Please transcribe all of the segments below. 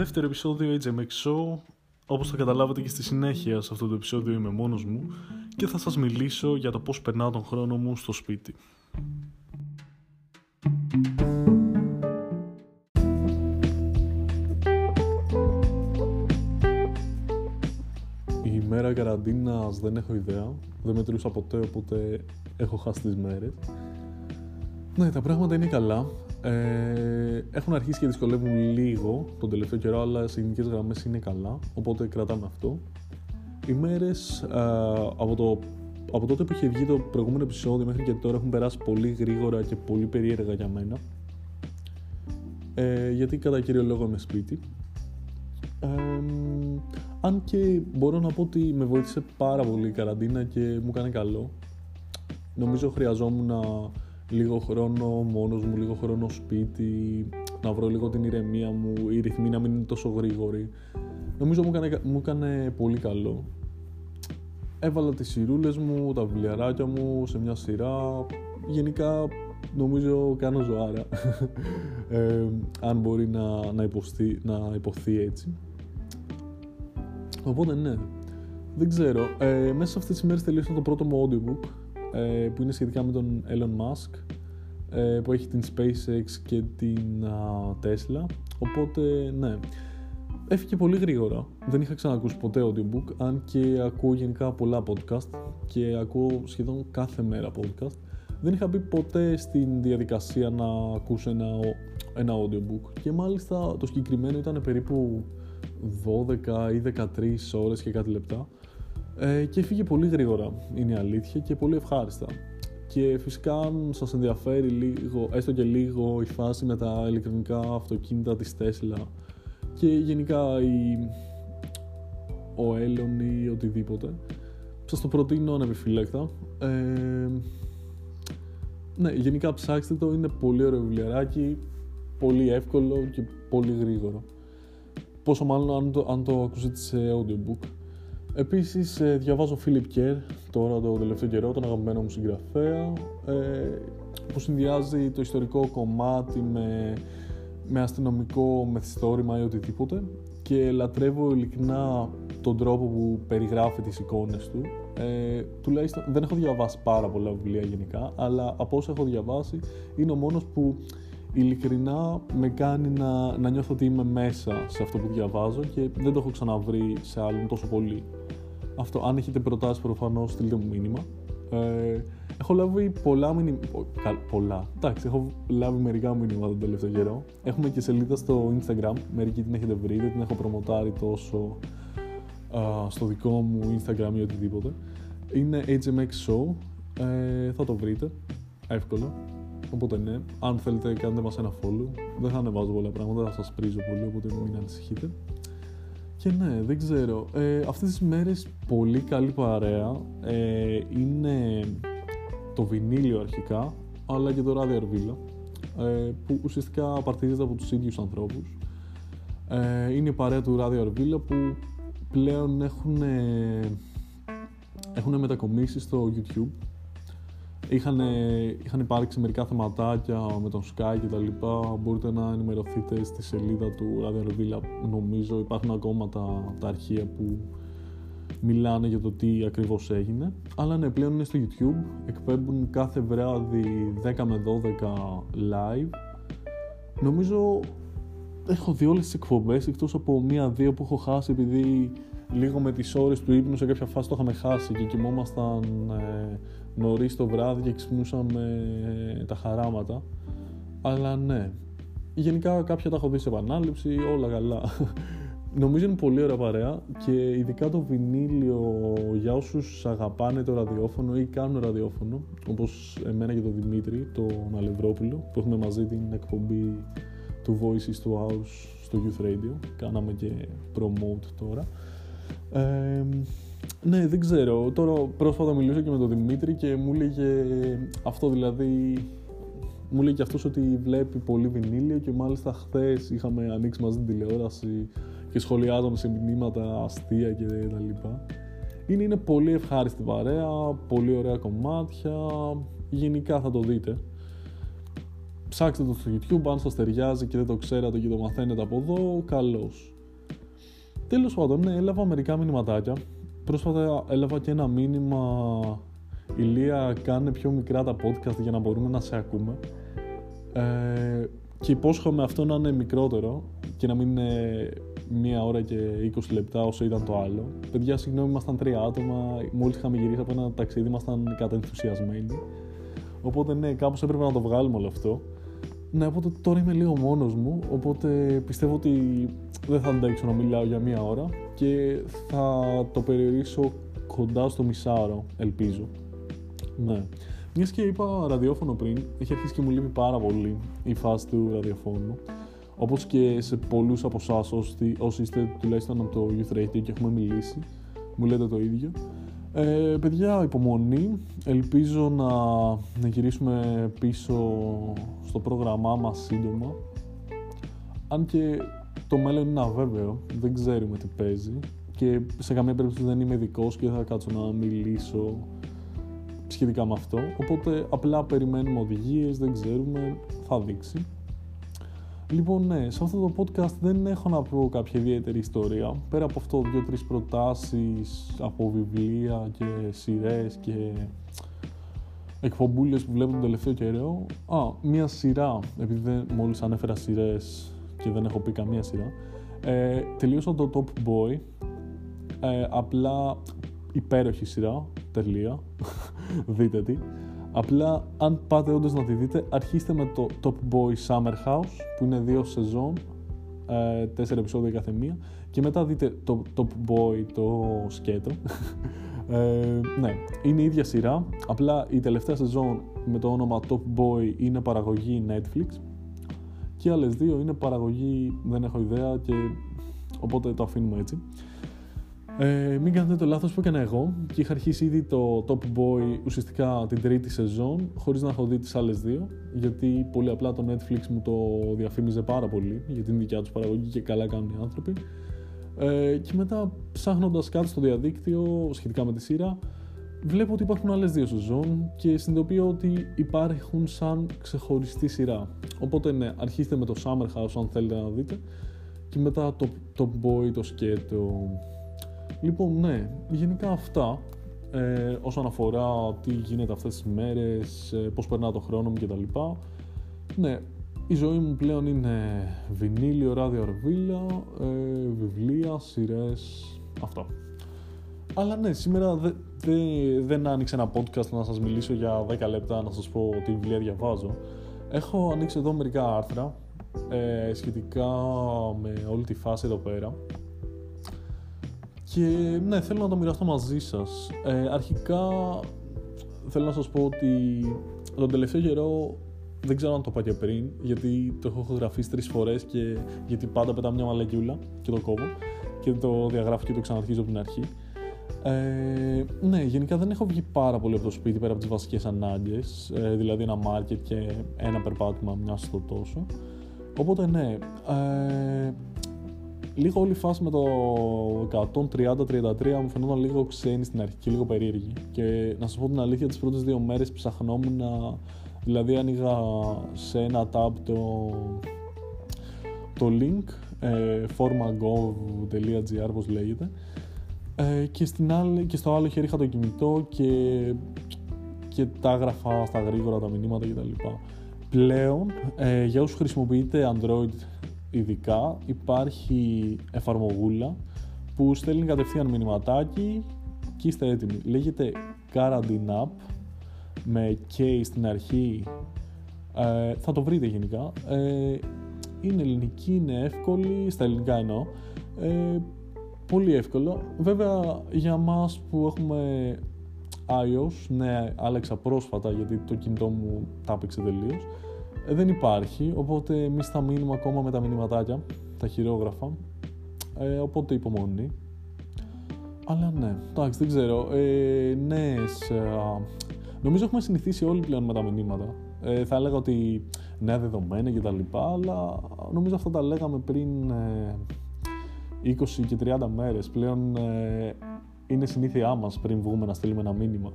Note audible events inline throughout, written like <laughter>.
Δεύτερο επεισόδιο HMX Show. Όπως θα καταλάβετε και στη συνέχεια σε αυτό το επεισόδιο είμαι μόνος μου και θα σας μιλήσω για το πώς περνάω τον χρόνο μου στο σπίτι. Η μέρα καραντίνας δεν έχω ιδέα. Δεν μετρούσα ποτέ, οπότε έχω χάσει τις μέρες. Ναι, τα πράγματα είναι καλά. Ε, έχουν αρχίσει και δυσκολεύουν λίγο τον τελευταίο καιρό, αλλά σε γενικέ γραμμές είναι καλά. Οπότε κρατάμε αυτό. Οι μέρες ε, από, το, από τότε που είχε βγει το προηγούμενο επεισόδιο μέχρι και τώρα έχουν περάσει πολύ γρήγορα και πολύ περίεργα για μένα. Ε, γιατί κατά κύριο λόγο είμαι σπίτι. Ε, αν και μπορώ να πω ότι με βοήθησε πάρα πολύ η καραντίνα και μου έκανε καλό. Νομίζω χρειαζόμουν να λίγο χρόνο μόνος μου, λίγο χρόνο σπίτι, να βρω λίγο την ηρεμία μου, οι ρυθμοί να μην είναι τόσο γρήγοροι. Νομίζω μου έκανε, μου έκανε πολύ καλό. Έβαλα τις σειρούλες μου, τα βιβλιαράκια μου σε μια σειρά. Γενικά νομίζω κάνω ζωάρα. <laughs> ε, αν μπορεί να, να, υποστεί, να υποθεί έτσι. Οπότε ναι, δεν ξέρω. Ε, μέσα σε αυτές τις ημέρες τελείωσα το πρώτο μου audiobook ε, που είναι σχετικά με τον Elon Musk ε, που έχει την SpaceX και την Tesla. Οπότε ναι έφυγε πολύ γρήγορα. Δεν είχα ξανακούσει ποτέ audiobook αν και ακούω γενικά πολλά podcast και ακούω σχεδόν κάθε μέρα podcast. Δεν είχα μπει ποτέ στην διαδικασία να ακούσω ένα, ένα audiobook. Και μάλιστα το συγκεκριμένο ήταν περίπου 12 ή 13 ώρες και κάτι λεπτά ε, και φύγε πολύ γρήγορα, είναι η αλήθεια και πολύ ευχάριστα. Και φυσικά αν σας ενδιαφέρει λίγο, έστω και λίγο η φάση με τα ηλεκτρονικά αυτοκίνητα της Tesla και γενικά η, ο Elon ή οτιδήποτε, σας το προτείνω ανεπιφύλακτα. Ε, ναι, γενικά ψάξτε το, είναι πολύ ωραίο βιβλιαράκι, πολύ εύκολο και πολύ γρήγορο. Πόσο μάλλον αν το, αν το ακούσετε σε audiobook. Επίσης ε, διαβάζω Philip Kerr τώρα το τελευταίο καιρό, τον αγαπημένο μου συγγραφέα ε, που συνδυάζει το ιστορικό κομμάτι με, με αστυνομικό μεθυστόρημα ή οτιδήποτε και λατρεύω ειλικρινά τον τρόπο που περιγράφει τις εικόνες του ε, τουλάχιστον δεν έχω διαβάσει πάρα πολλά βιβλία γενικά αλλά από όσα έχω διαβάσει είναι ο μόνος που ειλικρινά με κάνει να, να νιώθω ότι είμαι μέσα σε αυτό που διαβάζω και δεν το έχω ξαναβρει σε άλλον τόσο πολύ. Αυτό, αν έχετε προτάσεις προφανώς στείλτε μου μήνυμα. Ε, έχω λάβει πολλά μηνύματα. Πολλά. Εντάξει, έχω λάβει μερικά μηνύματα τον τελευταίο καιρό. Έχουμε και σελίδα στο Instagram. Μερικοί την έχετε βρει, δεν την έχω προμοτάρει τόσο α, στο δικό μου Instagram ή οτιδήποτε. Είναι HMX Show. Ε, θα το βρείτε εύκολα. Οπότε ναι, αν θέλετε κάντε μας ένα follow. Δεν θα ανεβάζω πολλά πράγματα, θα σας πρίζω πολύ, οπότε μην ανησυχείτε. Και ναι, δεν ξέρω. Ε, αυτές τις μέρες πολύ καλή παρέα ε, είναι το βινίλιο αρχικά, αλλά και το ράδιο αρβίλα, ε, που ουσιαστικά απαρτίζεται από τους ίδιους ανθρώπους. Ε, είναι η παρέα του ράδιο αρβίλα που πλέον έχουν, έχουν μετακομίσει στο YouTube Είχαν, είχαν υπάρξει μερικά θεματάκια με τον Sky και τα λοιπά. Μπορείτε να ενημερωθείτε στη σελίδα του Radio Revilla. Νομίζω υπάρχουν ακόμα τα, τα αρχεία που μιλάνε για το τι ακριβώς έγινε. Αλλά ναι, πλέον είναι στο YouTube. Εκπέμπουν κάθε βράδυ 10 με 12 live. Νομίζω έχω δει όλες τις εκπομπές εκτός από μία-δύο που έχω χάσει επειδή λίγο με τις ώρες του ύπνου σε κάποια φάση το είχαμε χάσει και κοιμόμασταν ε, νωρίς το βράδυ και ξυπνούσαμε ε, τα χαράματα. Αλλά ναι, γενικά κάποια τα έχω δει σε επανάληψη, όλα καλά. <laughs> Νομίζω είναι πολύ ωραία παρέα και ειδικά το βινίλιο για όσους αγαπάνε το ραδιόφωνο ή κάνουν ραδιόφωνο όπως εμένα και τον Δημήτρη, τον Αλευρόπουλο που έχουμε μαζί την εκπομπή του Voices to House στο Youth Radio κάναμε και promote τώρα ε, ναι, δεν ξέρω. Τώρα πρόσφατα μιλούσα και με τον Δημήτρη και μου έλεγε αυτό δηλαδή. Μου λέει και αυτός ότι βλέπει πολύ βινίλιο και μάλιστα χθες είχαμε ανοίξει μαζί την τηλεόραση και σχολιάζαμε σε μηνύματα αστεία και τα λοιπά. Είναι, είναι πολύ ευχάριστη παρέα, πολύ ωραία κομμάτια, γενικά θα το δείτε. ψάξτε το στο YouTube, αν σας ταιριάζει και δεν το ξέρατε και το μαθαίνετε από εδώ, καλώς. Τέλος πάντων, ναι, έλαβα μερικά μηνυματάκια. Πρόσφατα έλαβα και ένα μήνυμα Ηλία κάνε πιο μικρά τα podcast για να μπορούμε να σε ακούμε. Ε, και υπόσχομαι αυτό να είναι μικρότερο και να μην είναι μία ώρα και 20 λεπτά όσο ήταν το άλλο. Παιδιά, συγγνώμη, ήμασταν τρία άτομα. Μόλις είχαμε γυρίσει από ένα ταξίδι, ήμασταν κατενθουσιασμένοι. Οπότε, ναι, κάπως έπρεπε να το βγάλουμε όλο αυτό. Ναι, οπότε τώρα είμαι λίγο μόνος μου. Οπότε πιστεύω ότι δεν θα αντέξω να μιλάω για μία ώρα και θα το περιορίσω κοντά στο μισάωρο, ελπίζω. Ναι. Μιας και είπα ραδιόφωνο πριν, έχει αρχίσει και μου λείπει πάρα πολύ η φάση του ραδιοφώνου. Όπως και σε πολλούς από εσάς, όσοι είστε τουλάχιστον από το Youth Radio και έχουμε μιλήσει, μου λέτε το ίδιο. Ε, παιδιά, υπομονή. Ελπίζω να, να γυρίσουμε πίσω στο πρόγραμμά μας σύντομα. Αν και το μέλλον είναι αβέβαιο, δεν ξέρουμε τι παίζει και σε καμία περίπτωση δεν είμαι ειδικός και δεν θα κάτσω να μιλήσω σχετικά με αυτό. Οπότε απλά περιμένουμε οδηγίες, δεν ξέρουμε, θα δείξει. Λοιπόν, ναι, σε αυτό το podcast δεν έχω να πω κάποια ιδιαίτερη ιστορία. Πέρα από αυτό, δύο-τρεις προτάσεις από βιβλία και σειρές και εκπομπούλες που βλέπω τον τελευταίο καιρό. Α, μία σειρά, επειδή δεν, μόλις ανέφερα σειρές και δεν έχω πει καμία σειρά. Ε, τελείωσα το Top Boy. Ε, απλά υπέροχη σειρά, τελεία. <laughs> δείτε τι. Απλά, αν πάτε όντως να τη δείτε, αρχίστε με το Top Boy Summer House, που είναι δύο σεζόν, ε, τέσσερα επεισόδια κάθε μία, και μετά δείτε το Top Boy το σκέτο. <laughs> ε, ναι, είναι η ίδια σειρά, απλά η τελευταία σεζόν με το όνομα Top Boy είναι παραγωγή Netflix και οι άλλες δύο είναι παραγωγή, δεν έχω ιδέα και οπότε το αφήνουμε έτσι. Ε, μην κάνετε το λάθος που έκανα εγώ και είχα αρχίσει ήδη το Top Boy ουσιαστικά την τρίτη σεζόν χωρίς να έχω δει τις άλλες δύο γιατί πολύ απλά το Netflix μου το διαφήμιζε πάρα πολύ για την δικιά τους παραγωγή και καλά κάνουν οι άνθρωποι ε, και μετά ψάχνοντας κάτι στο διαδίκτυο σχετικά με τη σειρά βλέπω ότι υπάρχουν άλλες δύο σεζόν και συνειδητοποιώ ότι υπάρχουν σαν ξεχωριστή σειρά οπότε ναι, αρχίστε με το Summer House αν θέλετε να δείτε και μετά το Top Boy, το σκέτο Λοιπόν, ναι, γενικά αυτά ε, όσον αφορά τι γίνεται αυτές τις μέρες, ε, πώς περνά το χρόνο μου κτλ. Ναι, η ζωή μου πλέον είναι βινίλιο, ράδιο αρβίλα, ε, βιβλία, σειρές, αυτά. Αλλά ναι, σήμερα δε, δε, δεν άνοιξε ένα podcast να σας μιλήσω για 10 λεπτά να σας πω τι βιβλία διαβάζω. Έχω ανοίξει εδώ μερικά άρθρα ε, σχετικά με όλη τη φάση εδώ πέρα και ναι, θέλω να το μοιραστώ μαζί σας. Ε, αρχικά θέλω να σας πω ότι τον τελευταίο καιρό δεν ξέρω αν το είπα και πριν, γιατί το έχω γραφεί τρεις φορές και γιατί πάντα πετάω μια μαλακιούλα και το κόβω και το διαγράφω και το ξαναρχίζω από την αρχή. Ε, ναι, γενικά δεν έχω βγει πάρα πολύ από το σπίτι πέρα από τις βασικές ανάγκες, ε, δηλαδή ένα μάρκετ και ένα περπάτημα μια στο τόσο. Οπότε ναι, ε, λίγο όλη η φάση με το 130-33 μου φαινόταν λίγο ξένη στην αρχή και λίγο περίεργη. Και να σας πω την αλήθεια, τις πρώτες δύο μέρες ψαχνόμουν να. Δηλαδή, άνοιγα σε ένα tab το, το link ε, formagov.gr όπως λέγεται ε, και, στην άλλη, και στο άλλο χέρι είχα το κινητό και, και τα έγραφα στα γρήγορα τα μηνύματα κτλ. Πλέον, ε, για όσους χρησιμοποιείτε Android ειδικά υπάρχει εφαρμογούλα που στέλνει κατευθείαν μηνυματάκι και είστε έτοιμοι. Λέγεται Quarantine App με K στην αρχή. Ε, θα το βρείτε γενικά. Ε, είναι ελληνική, είναι εύκολη, στα ελληνικά εννοώ. Ε, πολύ εύκολο. Βέβαια για μας που έχουμε iOS, ναι, άλλαξα πρόσφατα γιατί το κινητό μου τα έπαιξε τελείως. Ε, δεν υπάρχει, οπότε εμείς θα μείνουμε ακόμα με τα μηνυματάκια, τα χειρόγραφα. Ε, οπότε υπομονή. Αλλά ναι, εντάξει, δεν ξέρω. Ε, ναι, νομίζω έχουμε συνηθίσει όλοι πλέον με τα μηνύματα. Ε, θα έλεγα ότι ναι, δεδομένα και τα λοιπά, αλλά νομίζω αυτά τα λέγαμε πριν ε, 20 και 30 μέρες. Πλέον ε, είναι συνήθειά μας πριν βγούμε να στείλουμε ένα μήνυμα.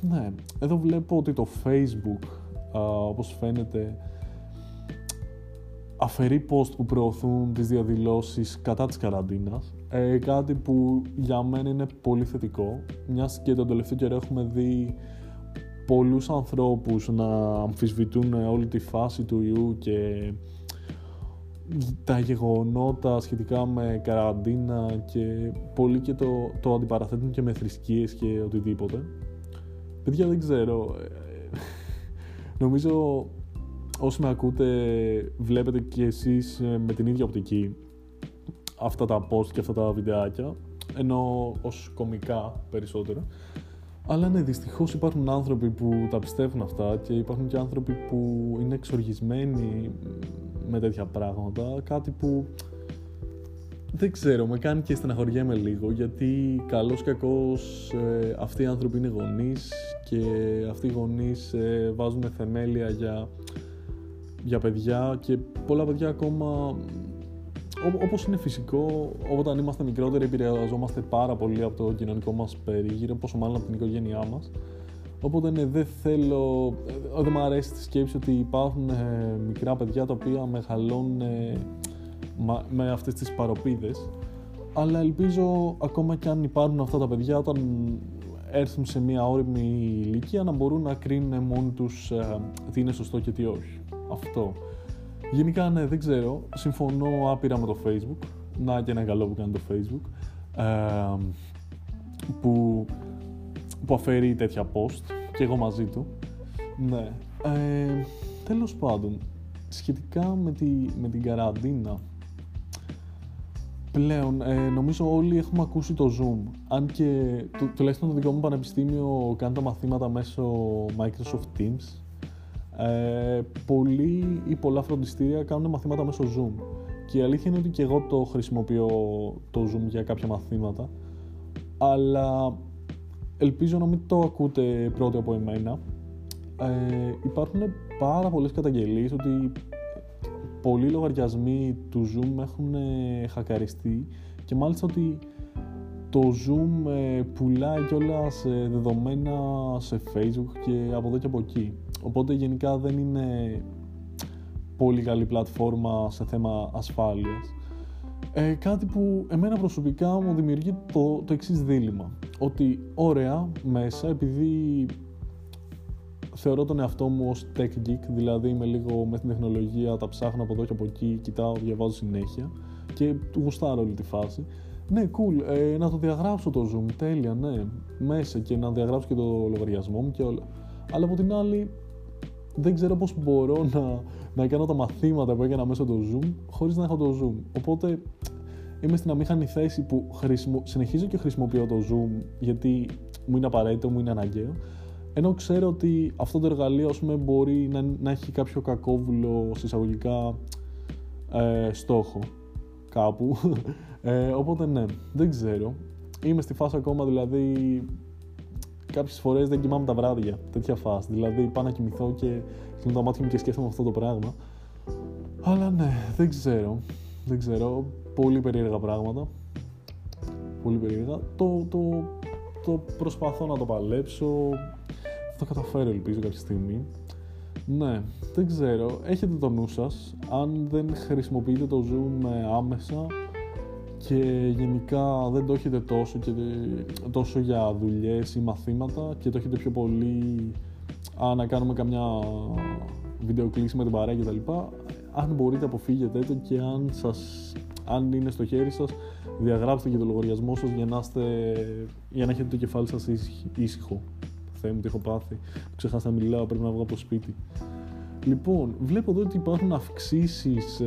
Ναι, εδώ βλέπω ότι το Facebook όπως φαίνεται αφαιρεί post που προωθούν τις διαδηλώσεις κατά της καραντίνας. Ε, κάτι που για μένα είναι πολύ θετικό, μιας και τον τελευταίο καιρό έχουμε δει πολλούς ανθρώπους να αμφισβητούν όλη τη φάση του ιού και τα γεγονότα σχετικά με καραντίνα και πολύ και το, το αντιπαραθέτουν και με θρησκείες και οτιδήποτε. Παιδιά δεν ξέρω, ε, <laughs> νομίζω όσοι με ακούτε βλέπετε και εσείς ε, με την ίδια οπτική αυτά τα post και αυτά τα βιντεάκια ενώ ως κομικά περισσότερο αλλά ναι, δυστυχώς υπάρχουν άνθρωποι που τα πιστεύουν αυτά και υπάρχουν και άνθρωποι που είναι εξοργισμένοι με τέτοια πράγματα. Κάτι που δεν ξέρω, με κάνει και στεναχωριέμαι λίγο γιατί καλώς κακώς ε, αυτοί οι άνθρωποι είναι γονείς και αυτοί οι γονείς ε, βάζουν θεμέλια για, για παιδιά και πολλά παιδιά ακόμα όπως είναι φυσικό, όταν είμαστε μικρότεροι επηρεαζόμαστε πάρα πολύ από το κοινωνικό μας περίγυρο, πόσο μάλλον από την οικογένειά μας. Οπότε ναι, δεν θέλω, ε, δεν μου αρέσει τη σκέψη ότι υπάρχουν ε, μικρά παιδιά τα οποία μεγαλώνουν ε, με αυτές τις παροπίδες. Αλλά ελπίζω ακόμα και αν υπάρχουν αυτά τα παιδιά όταν έρθουν σε μια όρημη ηλικία να μπορούν να κρίνουν μόνοι τους τι είναι σωστό και τι όχι. Αυτό. Γενικά, ναι, δεν ξέρω. Συμφωνώ άπειρα με το Facebook. Να και ένα καλό που κάνει το Facebook. Ε, που, που αφαιρεί τέτοια post και εγώ μαζί του. Ναι. Ε, τέλος πάντων, σχετικά με, τη, με την καραντίνα, πλέον ε, νομίζω όλοι έχουμε ακούσει το Zoom. Αν και τουλάχιστον το δικό μου πανεπιστήμιο κάνει τα μαθήματα μέσω Microsoft Teams ε, πολλοί ή πολλά φροντιστήρια κάνουν μαθήματα μέσω Zoom. Και η αλήθεια είναι ότι και εγώ το χρησιμοποιώ το Zoom για κάποια μαθήματα. Αλλά ελπίζω να μην το ακούτε πρώτοι από εμένα. Ε, υπάρχουν πάρα πολλές καταγγελίες ότι πολλοί λογαριασμοί του Zoom έχουν ε, χακαριστεί και μάλιστα ότι το Zoom ε, πουλάει κιόλας σε δεδομένα σε Facebook και από εδώ και από εκεί. Οπότε γενικά δεν είναι πολύ καλή πλατφόρμα σε θέμα ασφάλειας. Ε, κάτι που εμένα προσωπικά μου δημιουργεί το, το εξής δίλημα. Ότι ωραία μέσα, επειδή θεωρώ τον εαυτό μου ως tech geek, δηλαδή είμαι λίγο με την τεχνολογία, τα ψάχνω από εδώ και από εκεί, κοιτάω, διαβάζω συνέχεια και του γουστάρω όλη τη φάση. Ναι, cool, ε, να το διαγράψω το Zoom, τέλεια, ναι, μέσα και να διαγράψω και το λογαριασμό μου και όλα. Αλλά από την άλλη, δεν ξέρω πώς μπορώ να, να κάνω τα μαθήματα που έκανα μέσω του Zoom χωρίς να έχω το Zoom. Οπότε είμαι στην αμήχανη θέση που χρησιμο... συνεχίζω και χρησιμοποιώ το Zoom γιατί μου είναι απαραίτητο, μου είναι αναγκαίο. Ενώ ξέρω ότι αυτό το εργαλείο ας πούμε, μπορεί να, να έχει κάποιο κακόβουλο συσσαγωγικά ε, στόχο κάπου. <laughs> Ε, οπότε ναι, δεν ξέρω. Είμαι στη φάση ακόμα δηλαδή κάποιες φορές δεν κοιμάμαι τα βράδια. Τέτοια φάση. Δηλαδή πάω να κοιμηθώ και κλείνω τα μάτια μου και σκέφτομαι αυτό το πράγμα. Αλλά ναι, δεν ξέρω. Δεν ξέρω. Πολύ περίεργα πράγματα. Πολύ περίεργα. Το, το, το προσπαθώ να το παλέψω. Θα το καταφέρω ελπίζω κάποια στιγμή. Ναι, δεν ξέρω. Έχετε το νου σας. Αν δεν χρησιμοποιείτε το Zoom άμεσα, και γενικά δεν το έχετε τόσο, και, τόσο για δουλειές ή μαθήματα και το έχετε πιο πολύ α, να κάνουμε καμιά βιντεοκλήση με την παρέα κτλ. Αν μπορείτε αποφύγετε το και αν, σας, αν είναι στο χέρι σας διαγράψτε και το λογαριασμό σας για να, είστε, για να έχετε το κεφάλι σας ήσυχο. Θεέ μου τι έχω πάθει. Ξεχάσα να μιλάω, πρέπει να βγω από το σπίτι. Λοιπόν, βλέπω εδώ ότι υπάρχουν αυξήσεις,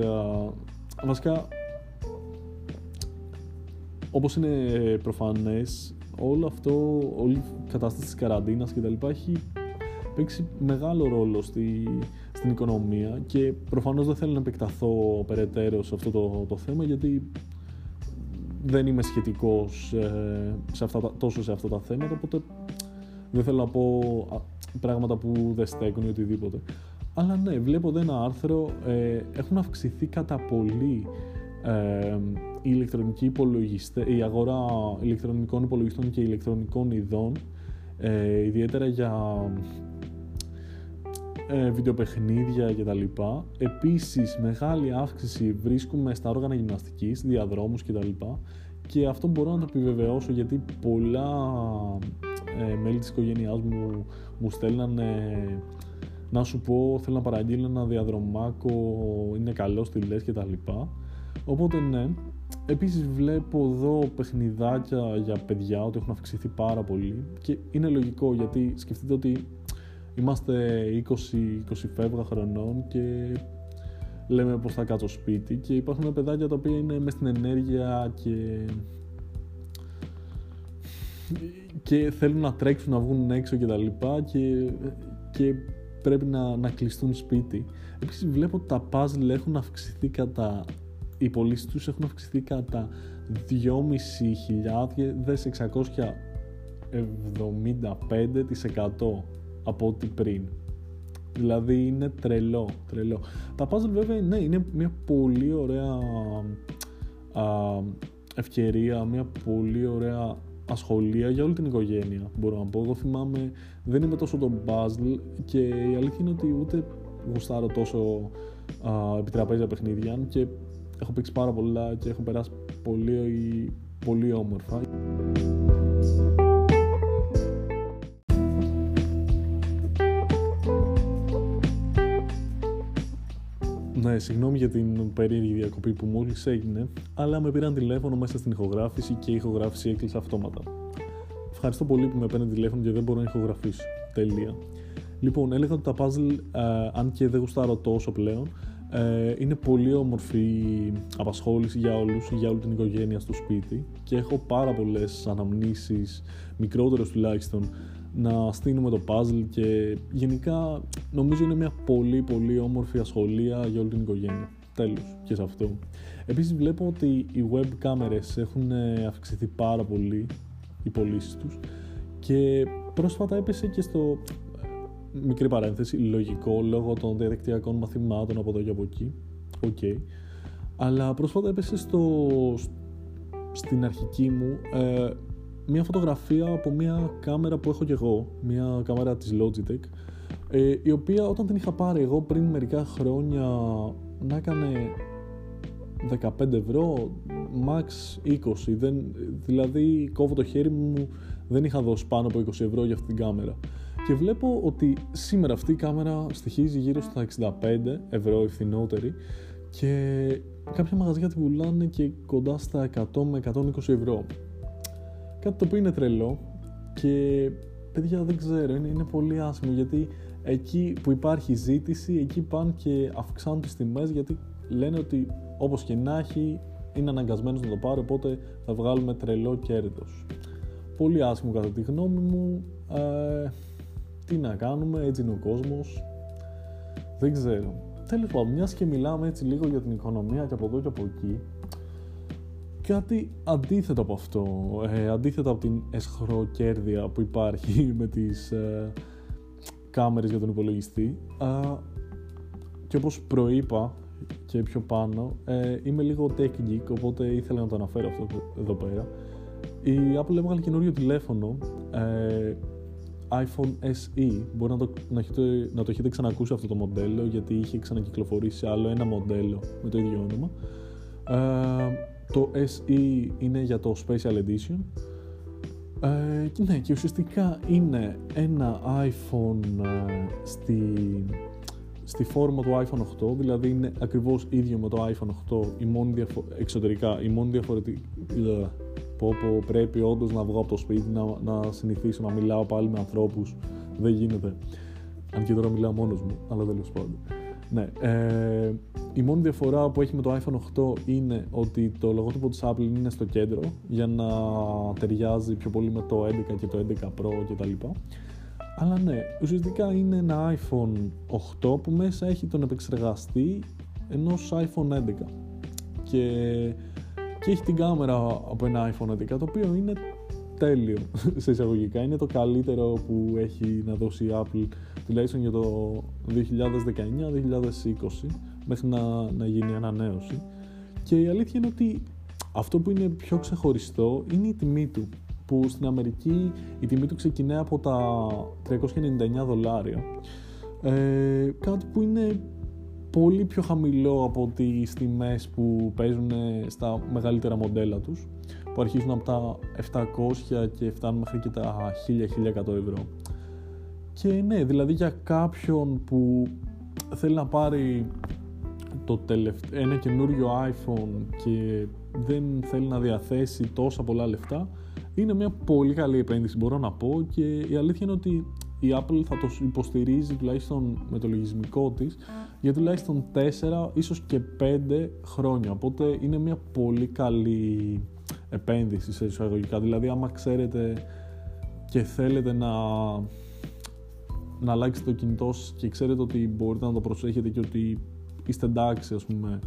βασικά όπως είναι προφανές, όλο αυτό, όλη η κατάσταση της καραντίνας και τα λοιπά έχει παίξει μεγάλο ρόλο στη, στην οικονομία και προφανώς δεν θέλω να επεκταθώ περαιτέρω σε αυτό το, το θέμα γιατί δεν είμαι σχετικός ε, σε αυτά, τόσο σε αυτά τα θέματα οπότε δεν θέλω να πω πράγματα που δεν στέκουν ή οτιδήποτε. Αλλά ναι, βλέπω εδώ ένα άρθρο, ε, έχουν αυξηθεί κατά πολύ ε, η ηλεκτρονική η αγορά ηλεκτρονικών υπολογιστών και ηλεκτρονικών ειδών, ε, ιδιαίτερα για ε, βιντεοπαιχνίδια κτλ. Επίσης, μεγάλη αύξηση βρίσκουμε στα όργανα γυμναστικής, διαδρόμους κτλ. Και αυτό μπορώ να το επιβεβαιώσω γιατί πολλά ε, μέλη της οικογένειάς μου μου στέλνανε να σου πω, θέλω να παραγγείλω ένα διαδρομάκο, είναι καλό στη λες και τα λοιπά. Οπότε ναι, επίσης βλέπω εδώ παιχνιδάκια για παιδιά ότι έχουν αυξηθεί πάρα πολύ και είναι λογικό γιατί σκεφτείτε ότι είμαστε 20-20 φεύγα χρονών και λέμε πως θα κάτσω σπίτι και υπάρχουν παιδάκια τα οποία είναι μέσα στην ενέργεια και και θέλουν να τρέξουν, να βγουν έξω και τα λοιπά και, και πρέπει να, να κλειστούν σπίτι. Επίσης βλέπω ότι τα puzzle έχουν αυξηθεί κατά οι πωλήσεις τους έχουν αυξηθεί κατά 2.575% από ό,τι πριν. Δηλαδή είναι τρελό, τρελό. Τα puzzle βέβαια ναι, είναι μια πολύ ωραία α, ευκαιρία, μια πολύ ωραία ασχολία για όλη την οικογένεια, μπορώ να πω. Εγώ θυμάμαι, δεν είμαι τόσο το puzzle και η αλήθεια είναι ότι ούτε γουστάρω τόσο α, επιτραπέζια παιχνίδια και έχω παίξει πάρα πολλά και έχω περάσει πολύ, πολύ όμορφα. Ναι, συγγνώμη για την περίεργη διακοπή που μόλις έγινε, αλλά με πήραν τηλέφωνο μέσα στην ηχογράφηση και η ηχογράφηση έκλεισε αυτόματα. Ευχαριστώ πολύ που με παίρνετε τηλέφωνο και δεν μπορώ να ηχογραφήσω. Τέλεια. Λοιπόν, έλεγα ότι τα puzzle, ε, αν και δεν γουστάρω τόσο πλέον, ε, είναι πολύ όμορφη απασχόληση για όλους, για όλη την οικογένεια στο σπίτι και έχω πάρα πολλές αναμνήσεις, μικρότερες τουλάχιστον, να στείλουμε το puzzle και γενικά νομίζω είναι μια πολύ πολύ όμορφη ασχολία για όλη την οικογένεια. Τέλος και σε αυτό. Επίσης βλέπω ότι οι web κάμερες έχουν ε, αυξηθεί πάρα πολύ οι πωλήσεις τους και πρόσφατα έπεσε και στο ε, μικρή παρένθεση, λογικό λόγω των διαδικτυακών μαθημάτων από εδώ και από εκεί. Okay. Αλλά πρόσφατα έπεσε στο, στην αρχική μου ε, μια φωτογραφία από μια κάμερα που έχω και εγώ, μια κάμερα της Logitech, ε, η οποία όταν την είχα πάρει εγώ πριν μερικά χρόνια να έκανε 15 ευρώ, max 20, δεν, δηλαδή κόβω το χέρι μου, δεν είχα δώσει πάνω από 20 ευρώ για αυτή την κάμερα. Και βλέπω ότι σήμερα αυτή η κάμερα στοιχίζει γύρω στα 65 ευρώ η φθηνότερη και κάποια μαγαζιά την πουλάνε και κοντά στα 100 με 120 ευρώ. Κάτι το οποίο είναι τρελό και παιδιά δεν ξέρω, είναι, είναι πολύ άσχημο γιατί εκεί που υπάρχει ζήτηση, εκεί πάνε και αυξάνουν τις τιμές γιατί λένε ότι όπως και να έχει είναι αναγκασμένος να το πάρει οπότε θα βγάλουμε τρελό κέρδος. Πολύ άσχημο κατά τη γνώμη μου, ε, τι να κάνουμε, έτσι είναι ο κόσμος, δεν ξέρω. Τέλος πάντων, μιας και μιλάμε έτσι λίγο για την οικονομία και από εδώ και από εκεί, κάτι αντίθετο από αυτό, ε, αντίθετο από την εσχροκέρδεια που υπάρχει <laughs> με τις ε, κάμερες για τον υπολογιστή. Ε, και όπως προείπα και πιο πάνω ε, είμαι λίγο tech geek οπότε ήθελα να το αναφέρω αυτό εδώ πέρα. Η Apple έβγαλε καινούριο τηλέφωνο ε, iPhone SE μπορεί να το, να, έχετε, να το έχετε ξανακούσει αυτό το μοντέλο γιατί είχε ξανακυκλοφορήσει άλλο ένα μοντέλο με το ίδιο όνομα. Το SE είναι για το Special Edition. Ε, ναι, και ουσιαστικά είναι ένα iPhone ε, στη, στη φόρμα του iPhone 8, δηλαδή είναι ακριβώς ίδιο με το iPhone 8, η μόνη διαφο- εξωτερικά, η μόνη διαφορετική... Πω, πω, πρέπει όντως να βγω από το σπίτι, να, να συνηθίσω να μιλάω πάλι με ανθρώπους, δεν γίνεται. Αν και τώρα μιλάω μόνος μου, αλλά τέλος πάντων. Ναι, ε, η μόνη διαφορά που έχει με το iPhone 8 είναι ότι το λογότυπο της Apple είναι στο κέντρο για να ταιριάζει πιο πολύ με το 11 και το 11 Pro κτλ. Αλλά ναι, ουσιαστικά είναι ένα iPhone 8 που μέσα έχει τον επεξεργαστή ενός iPhone 11 και, και έχει την κάμερα από ένα iPhone 11 το οποίο είναι τέλειο <laughs> σε εισαγωγικά. Είναι το καλύτερο που έχει να δώσει η Apple τουλάχιστον για το 2019-2020 μέχρι να, να γίνει ανανέωση. Και η αλήθεια είναι ότι αυτό που είναι πιο ξεχωριστό είναι η τιμή του που στην Αμερική η τιμή του ξεκινάει από τα 399 δολάρια Ε, κάτι που είναι πολύ πιο χαμηλό από τις τιμές που παίζουν στα μεγαλύτερα μοντέλα τους που αρχίζουν από τα 700 και φτάνουν μέχρι και τα 1000-1100 ευρώ. Και ναι, δηλαδή για κάποιον που θέλει να πάρει το τελευταίο, ένα καινούριο iPhone και δεν θέλει να διαθέσει τόσα πολλά λεφτά, είναι μια πολύ καλή επένδυση μπορώ να πω και η αλήθεια είναι ότι η Apple θα το υποστηρίζει τουλάχιστον με το λογισμικό της για τουλάχιστον 4 ίσως και 5 χρόνια. Οπότε είναι μια πολύ καλή επένδυση σε εισαγωγικά. Δηλαδή άμα ξέρετε και θέλετε να να αλλάξετε το κινητό σας και ξέρετε ότι μπορείτε να το προσέχετε και ότι είστε εντάξει ας πούμε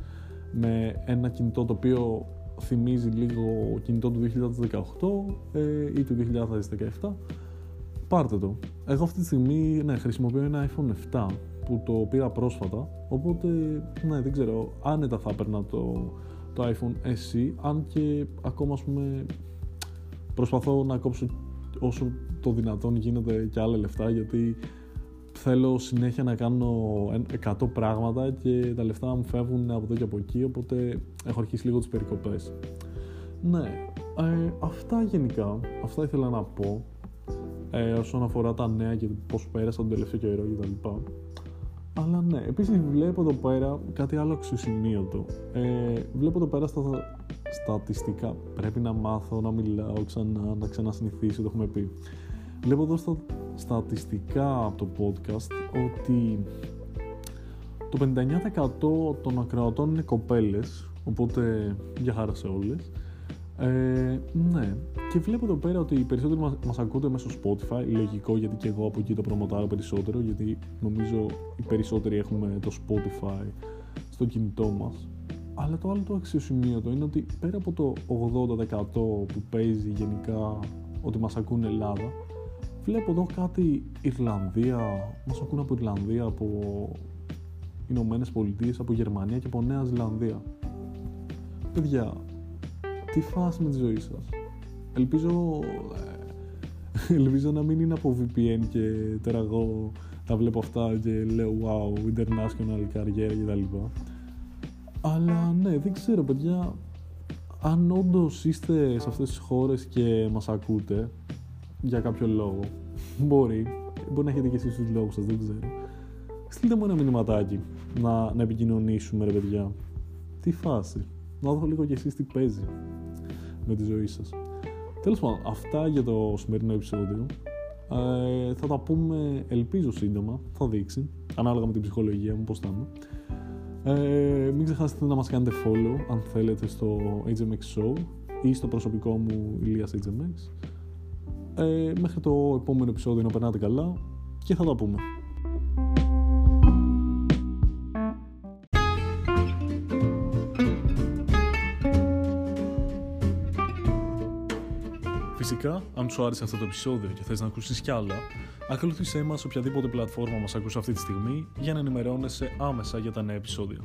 με ένα κινητό το οποίο θυμίζει λίγο κινητό του 2018 ε, ή του 2017 πάρτε το. Εγώ αυτή τη στιγμή ναι, χρησιμοποιώ ένα iPhone 7 που το πήρα πρόσφατα οπότε ναι δεν ξέρω άνετα θα έπαιρνα το, το iPhone SE αν και ακόμα ας πούμε προσπαθώ να κόψω όσο το δυνατόν γίνεται και άλλα λεφτά γιατί θέλω συνέχεια να κάνω 100 πράγματα και τα λεφτά μου φεύγουν από εδώ και από εκεί, οπότε έχω αρχίσει λίγο τις περικοπές. Ναι, ε, αυτά γενικά, αυτά ήθελα να πω ε, όσον αφορά τα νέα και πώς πέρασα τον τελευταίο καιρό κτλ. Αλλά ναι, επίσης βλέπω εδώ πέρα κάτι άλλο αξιοσημείωτο. Ε, βλέπω εδώ πέρα στα στατιστικά, πρέπει να μάθω να μιλάω ξανά, να ξανασυνηθίσω, το έχουμε πει. Βλέπω εδώ στα στατιστικά από το podcast ότι το 59% των ακροατών είναι κοπέλες, οπότε για χάρα σε όλες. Ε, ναι, και βλέπω εδώ πέρα ότι οι περισσότεροι μας, μας ακούτε μέσω Spotify, λογικό γιατί και εγώ από εκεί το προμοτάρω περισσότερο, γιατί νομίζω οι περισσότεροι έχουμε το Spotify στο κινητό μας. Αλλά το άλλο το αξιοσημείωτο είναι ότι πέρα από το 80% που παίζει γενικά ότι μας ακούνε Ελλάδα, Βλέπω εδώ κάτι Ιρλανδία, μας ακούνε από Ιρλανδία, από Ηνωμένες Πολιτείες, από Γερμανία και από Νέα Ζηλανδία. Παιδιά, τι φάση με της ζωής σας. Ελπίζω, ε, ελπίζω να μην είναι από VPN και τώρα εγώ τα βλέπω αυτά και λέω wow, international καριέρα κτλ. Αλλά ναι, δεν ξέρω παιδιά, αν όντως είστε σε αυτές τις χώρες και μας ακούτε, για κάποιο λόγο. <laughs> Μπορεί. Μπορεί να έχετε και εσείς τους λόγους σας, δεν ξέρω. Στείλτε μου ένα μηνυματάκι να, να επικοινωνήσουμε, ρε παιδιά. Τι φάση. Να δω λίγο κι εσείς τι παίζει με τη ζωή σας. Τέλος πάντων, αυτά για το σημερινό επεισόδιο. Ε, θα τα πούμε, ελπίζω σύντομα, θα δείξει, ανάλογα με την ψυχολογία μου πώς θα είμαι. Ε, μην ξεχάσετε να μας κάνετε follow αν θέλετε στο HMX Show ή στο προσωπικό μου Ηλίας HMX. Ε, μέχρι το επόμενο επεισόδιο να περνάτε καλά και θα τα πούμε. Φυσικά, αν σου άρεσε αυτό το επεισόδιο και θες να ακούσεις κι άλλα, ακολούθησέ μας σε οποιαδήποτε πλατφόρμα μας ακούς αυτή τη στιγμή για να ενημερώνεσαι άμεσα για τα νέα επεισόδια.